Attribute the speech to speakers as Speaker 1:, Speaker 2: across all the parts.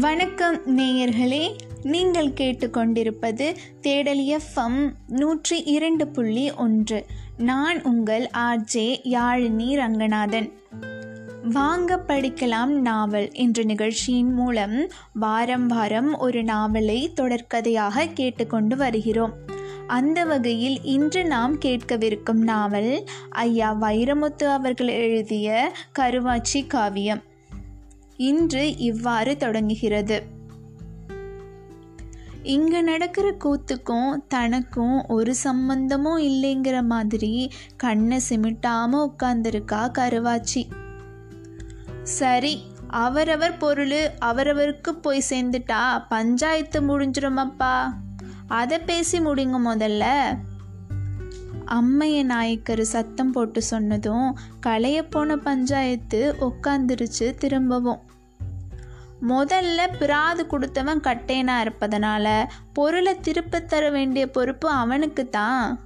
Speaker 1: வணக்கம் நேயர்களே நீங்கள் கேட்டுக்கொண்டிருப்பது தேடல் எஃப்எம் நூற்றி இரண்டு புள்ளி ஒன்று. நான் உங்கள் ஆர்ஜே யாழினி ரங்கநாதன். வாங்க படிக்கலாம் நாவல் என்ற நிகழ்ச்சியின் மூலம் வாரம் வாரம் ஒரு நாவலை தொடர்கதையாக கேட்டுக்கொண்டு வருகிறோம். அந்த வகையில் இன்று நாம் கேட்கவிருக்கும் நாவல் ஐயா வைரமுத்து அவர்கள் எழுதிய கருவாச்சி காவியம். இன்று இவ்வாறு தொடங்குகிறது. இங்கே நடக்கிற கூத்துக்கும் தனக்கும் ஒரு சம்பந்தமும் இல்லைங்கிற மாதிரி கண்ணை சிமிட்டாம உட்கார்ந்துருக்கா கருவாச்சி. சரி அவரவர் பொருள் அவரவருக்கு போய் சேர்ந்துட்டா பஞ்சாயத்து முடிஞ்சிருமப்பா. அதை பேசி முடிங்க முதல்ல. அம்மைய நாயக்கர் சத்தம் போட்டு சொன்னதும் களைய போன பஞ்சாயத்து உட்காந்துருச்சு திரும்பவும். முதல்ல பிராது கொடுத்தவன் கட்டேனாக இருப்பதனால பொருளை திருப்ப தர வேண்டிய பொறுப்பு அவனுக்கு தான்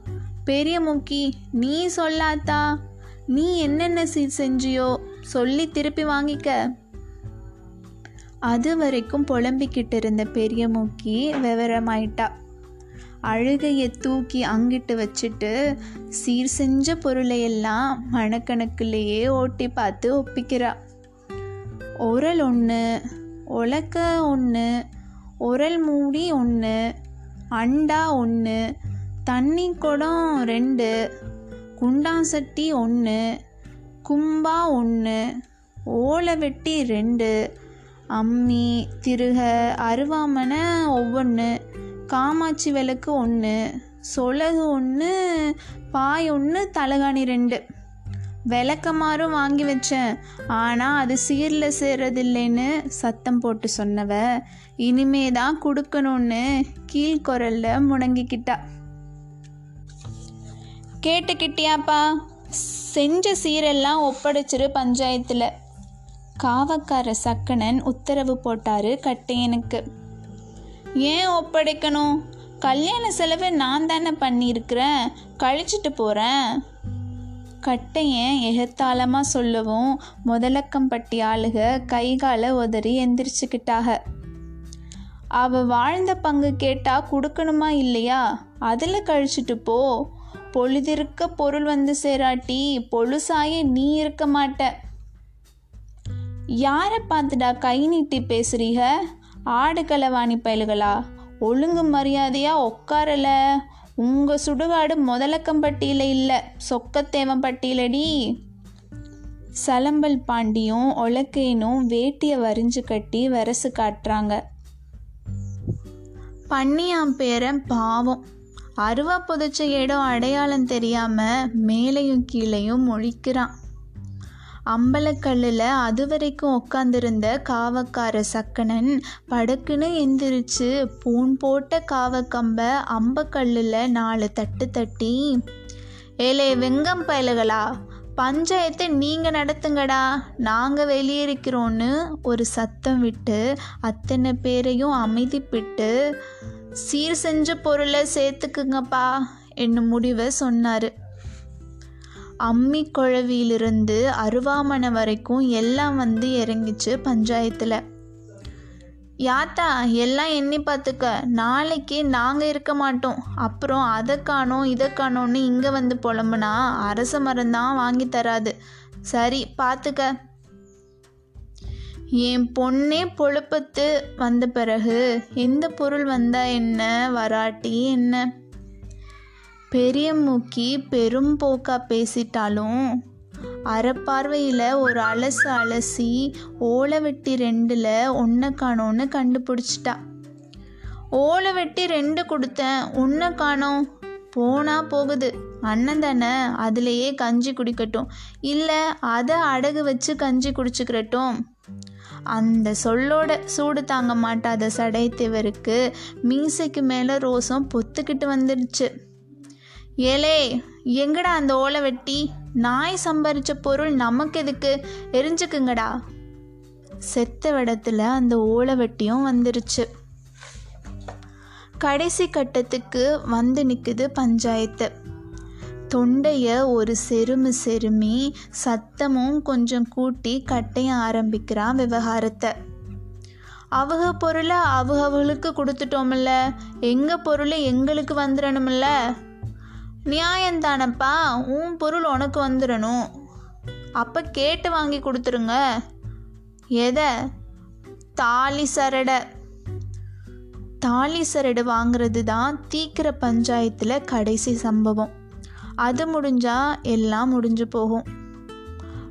Speaker 1: பெரிய முக்கி நீ சொல்லாத்தா? நீ என்னென்ன சீர் செஞ்சியோ சொல்லி திருப்பி வாங்கிக்க. அது வரைக்கும் புலம்பிக்கிட்டு இருந்த பெரிய மூக்கி விவரமாயிட்டா. அழுகையை தூக்கி அங்கிட்டு வச்சுட்டு சீர் செஞ்ச பொருளையெல்லாம் மணக்கணக்கிலேயே ஓட்டி பார்த்து ஒப்பிக்கிறா. உரல் ஒன்று உலக்க ஒன்று உரல் மூடி ஒன்று அண்டா ஒன்று தண்ணி குடம் ரெண்டு குண்டாசட்டி ஒன்று கும்பா ஒன்று ஓலை வெட்டி ரெண்டு அம்மி திருக அருவாமனை ஒவ்வொன்று காமாட்சி விளக்கு ஒன்று சொலகு ஒன்று பாய் ஒன்று தலகாணி ரெண்டு. விளக்கமாறும் வாங்கி வச்சேன். ஆனால் அது சீரில் சேர்றதில்லைன்னு சத்தம் போட்டு சொன்னவ இனிமே தான் கொடுக்கணும்னு கீழ்குரலில் முடங்கிக்கிட்டா. கேட்டுக்கிட்டியாப்பா செஞ்ச சீரெல்லாம் ஒப்படைச்சிரு பஞ்சாயத்தில். காவக்கார சக்கனன் உத்தரவு போட்டாரு கட்டையனுக்கு. ஏன் ஒப்படைக்கணும்? கல்யாண செலவு நான் தானே பண்ணியிருக்கிறேன். கழிச்சிட்டு போகிறேன் கட்டையன் எகத்தாளமாக சொல்லவும் முதலக்கம்பட்டி ஆளுக கைகாலை உதறி எந்திரிச்சுக்கிட்டாக. அவ வாழ்ந்த பங்கு கேட்டா கொடுக்கணுமா இல்லையா? அதில் கழிச்சிட்டு போ. பொழுதிருக்க பொருள் வந்து சேராட்டி பொழுசாய நீ இருக்க மாட்ட. யாரை பார்த்துடா கை நீட்டி பேசுறீக? ஆடு களவாணி பயல்களா? ஒழுங்கு மரியாதையா உட்காரலை உங்க சுடுகாடு முதலக்கம்பட்டியில் இல்லை. சொக்கத்தேவம்பட்டியிலடி. சலம்பல் பாண்டியும் ஒலக்கேனும் வேட்டியை வரிஞ்சு கட்டி வரசு காட்டுறாங்க. பன்னியாம் பேரன் பாவம். அருவா புதைச்ச இடம் அடையாளம் தெரியாம மேலையும் கீழையும் முழிக்கிறான். அம்பலக்கல்லில் அது வரைக்கும் உட்காந்துருந்த காவக்கார சக்கனன் படக்குன்னு எந்திரிச்சு பூன் போட்ட காவக்கம்ப அம்பக்கல்லில் நாலு தட்டு தட்டி ஏலே வெங்கம் பயலுகளா பஞ்சாயத்தை நீங்கள் நடத்துங்கடா நாங்கள் வெளியேறிக்கிறோன்னு ஒரு சத்தம் விட்டு அத்தனை பேரையும் அமைதிப்பிட்டு சீர் செஞ்ச பொருளை சேர்த்துக்குங்கப்பா என்னும் முடிவை சொன்னார். அம்மி குழவியிலிருந்து அருவாமனை வரைக்கும் எல்லாம் வந்து இறங்கிச்சு பஞ்சாயத்தில். யாத்தா எல்லாம் எண்ணி பார்த்துக்க நாளைக்கு நாங்கள் இருக்க மாட்டோம். அப்புறம் அதை காணோம் இதை காணோன்னு இங்கே வந்து புலம்புனா அரச மரம்தான் வாங்கி தராது. சரி பார்த்துக்க என் பொண்ணே பொழுப்பத்து வந்த பிறகு எந்த பொருள் வந்தா என்ன? வராட்டி என்ன? பெரிய மூக்கி பெரும் போக்கா பேசிட்டாலும் அறப்பார்வையில் ஒரு அலசு அலசி ஓலை வெட்டி ரெண்டில் ஒன்றை காணோன்னு கண்டுபிடிச்சிட்டா. ஓலை வெட்டி ரெண்டு கொடுத்தேன் ஒன்றை காணோம். போனா போகுது. அண்ணன் தானே அதுலேயே கஞ்சி குடிக்கட்டும். இல்லை அதை அடகு வச்சு கஞ்சி குடிச்சுக்கிறட்டும். அந்த சொல்லோட சூடு தாங்க மாட்டாத சடைத்தேவருக்கு மீசைக்கு மேலே ரோசம் பொத்துக்கிட்டு வந்துடுச்சு ஏலே எங்கடா அந்த ஓலை வெட்டி? நாய் சம்பாரிச்ச பொருள் நமக்கு எதுக்கு எரிஞ்சுக்குங்கடா. செத்த விடத்துல அந்த ஓலை வெட்டியும் வந்துருச்சு. கடைசி கட்டத்துக்கு வந்து நிற்குது பஞ்சாயத்து. தொண்டைய ஒரு செருமி செருமி சத்தமும் கொஞ்சம் கூட்டி கட்டைய ஆரம்பிக்கிறான் விவகாரத்தை. அவங்க பொருளை அவங்க அவங்களுக்கு கொடுத்துட்டோமில்ல. எங்கள் பொருளை எங்களுக்கு வந்துடணுமில்ல நியாயந்தானப்பா உன் பொருள் உனக்கு வந்துடணும் அப்போ கேட்டு வாங்கி கொடுத்துருங்க. எதை? தாலி சரடை. தாலி சரடு வாங்குறது தான் தீக்கிர பஞ்சாயத்தில் கடைசி சம்பவம். அது முடிஞ்சா எல்லாம் முடிஞ்சு போகும்.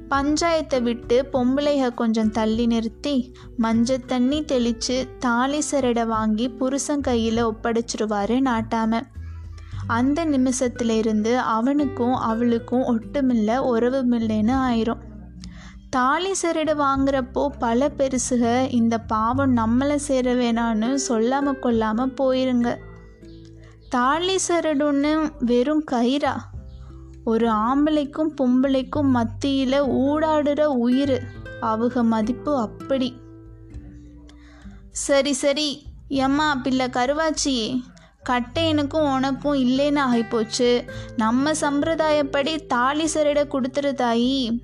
Speaker 1: பஞ்சாயத்தை விட்டு பொம்பளைக கொஞ்சம் தள்ளி நிறுத்தி மஞ்சள் தண்ணி தெளித்து தாலி சரடை வாங்கி புருஷன் கையில் ஒப்படைச்சிருவாரு நாட்டாமல் அந்த நிமிஷத்துல இருந்து அவனுக்கும் அவளுக்கும் ஒட்டுமில்ல உறவுமில்லைன்னு ஆயிரும். தாலி சரடு வாங்குறப்போ பல பெருசுக இந்த பாவம் நம்மளை சேர வேணான்னு சொல்லாம கொள்ளாமல் போயிருங்க. தாலி சரடுன்னு வெறும் கயிறா? ஒரு ஆம்பளைக்கும் பொம்பளைக்கும் மத்தியில் ஊடாடுற உயிர் அவங்க மதிப்பு அப்படி. சரி சரி எம்மா பிள்ளை கருவாச்சி கட்டையனுக்கும் உனக்கும் இல்லைன்னு ஆகிப்போச்சு. நம்ம சம்பிரதாயப்படி தாலி சரட கொடுத்துரு தாயி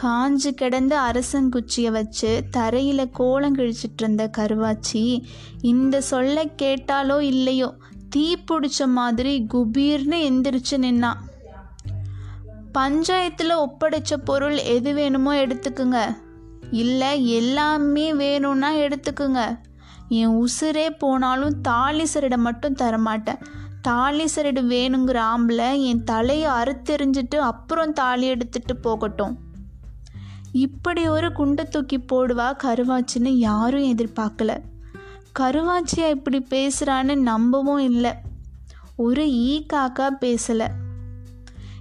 Speaker 1: காஞ்சு கிடந்த அரசங்குச்சியை வச்சு தரையில் கோலம் கிழிச்சிட்டு இருந்த கருவாச்சி இந்த சொல்ல கேட்டாலோ இல்லையோ தீ பிடிச்ச மாதிரி குபீர்னு எந்திரிச்சு நின்னான் பஞ்சாயத்தில் ஒப்படைச்ச பொருள் எது வேணுமோ எடுத்துக்குங்க. இல்லை எல்லாமே வேணும்னா எடுத்துக்குங்க. என் உசுரே போனாலும் தாலி சரடை மட்டும் தரமாட்டேன். தாலி சரடு வேணுங்கிற ஆம்பளை என் தலையை அறுத்தெறிஞ்சிட்டு அப்புறம் தாலி எடுத்துட்டு போகட்டும். இப்படி ஒரு குண்டை தூக்கி போடுவா கருவாச்சின்னு யாரும் எதிர்பார்க்கல. கருவாச்சியா இப்படி பேசுகிறான்னு நம்பவும் இல்லை. ஒரு ஈ காக்கா பேசலை.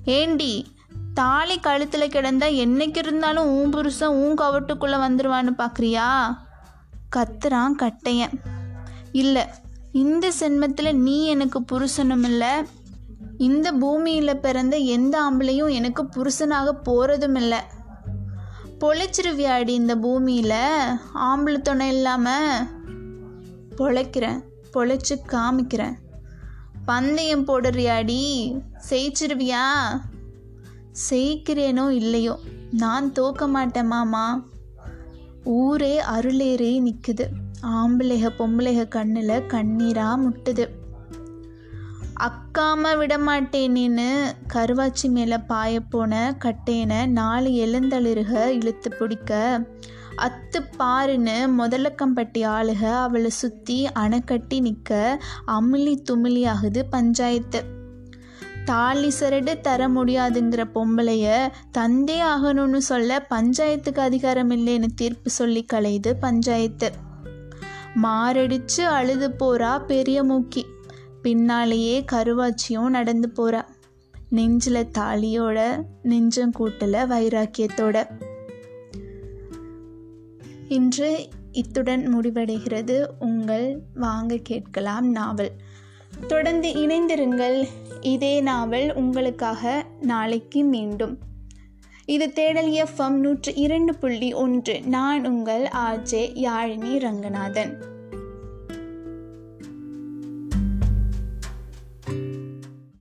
Speaker 1: ஏண்டி தாலி கழுத்தில் கிடந்தா என்னைக்கு இருந்தாலும் உன் புருஷன் உன் கவட்டுக்குள்ளே வந்துடுவான்னு பார்க்குறியா கத்துறான் கட்டையன். இல்லை இந்த சென்மத்தில் நீ எனக்கு புருஷனும் இல்லை இந்த பூமியில் பிறந்த எந்த ஆம்பளையும் எனக்கு புருஷனாக போகிறதும் இல்லை பொழைச்சிருவியாடி இந்த பூமியில்? ஆம்பளை துணை இல்லாமல் பொழைக்கிறேன் பொழைச்சி காமிக்கிறேன். பந்தயம் போடுறியாடி? செய்ச்சிருவியா? செய்கிறேனோ இல்லையோ? நான் தோக்க மாட்டேன் மாமா. ஊரே அருளேறி நிற்குது ஆம்பளைக பொம்பளைக கண்ணில் கண்ணீராக முட்டுது. அக்காம விடமாட்டேனேன்னு கருவாச்சி மேலே பாயப்போன கட்டேனை நாலு எழுந்தளிருக இழுத்து பிடிக்க அத்து பாருன்னு முதலக்கம்பட்டி ஆளுக அவளை சுற்றி அணைக்கட்டி நிற்க அமிலி துமிலி ஆகுது பஞ்சாயத்து. தாலி சரடு தர முடியாதுங்கிற பொம்பளைய தந்தே ஆகணும்னு சொல்ல பஞ்சாயத்துக்கு அதிகாரம் இல்லைன்னு தீர்ப்பு சொல்லி கலையுது பஞ்சாயத்து. மாரடிச்சு அழுது போறா பெரிய மூக்கி. பின்னாலேயே கருவாச்சியும் நடந்து போறா. நெஞ்சில் தாலியோட நெஞ்சங்கூட்டில் வைராக்கியத்தோட. இன்று இத்துடன் முடிவடைகிறது உங்கள் வாங்க கேட்கலாம் நாவல். தொடர்ந்து இணைந்திருங்கள் இதே நாவல் உங்களுக்காக நாளைக்கு மீண்டும். இது தேடல் எஃப்எம் நூற்று இரண்டு புள்ளி ஒன்று. நான் உங்கள் ஆர்ஜே யாழினி ரங்கநாதன்.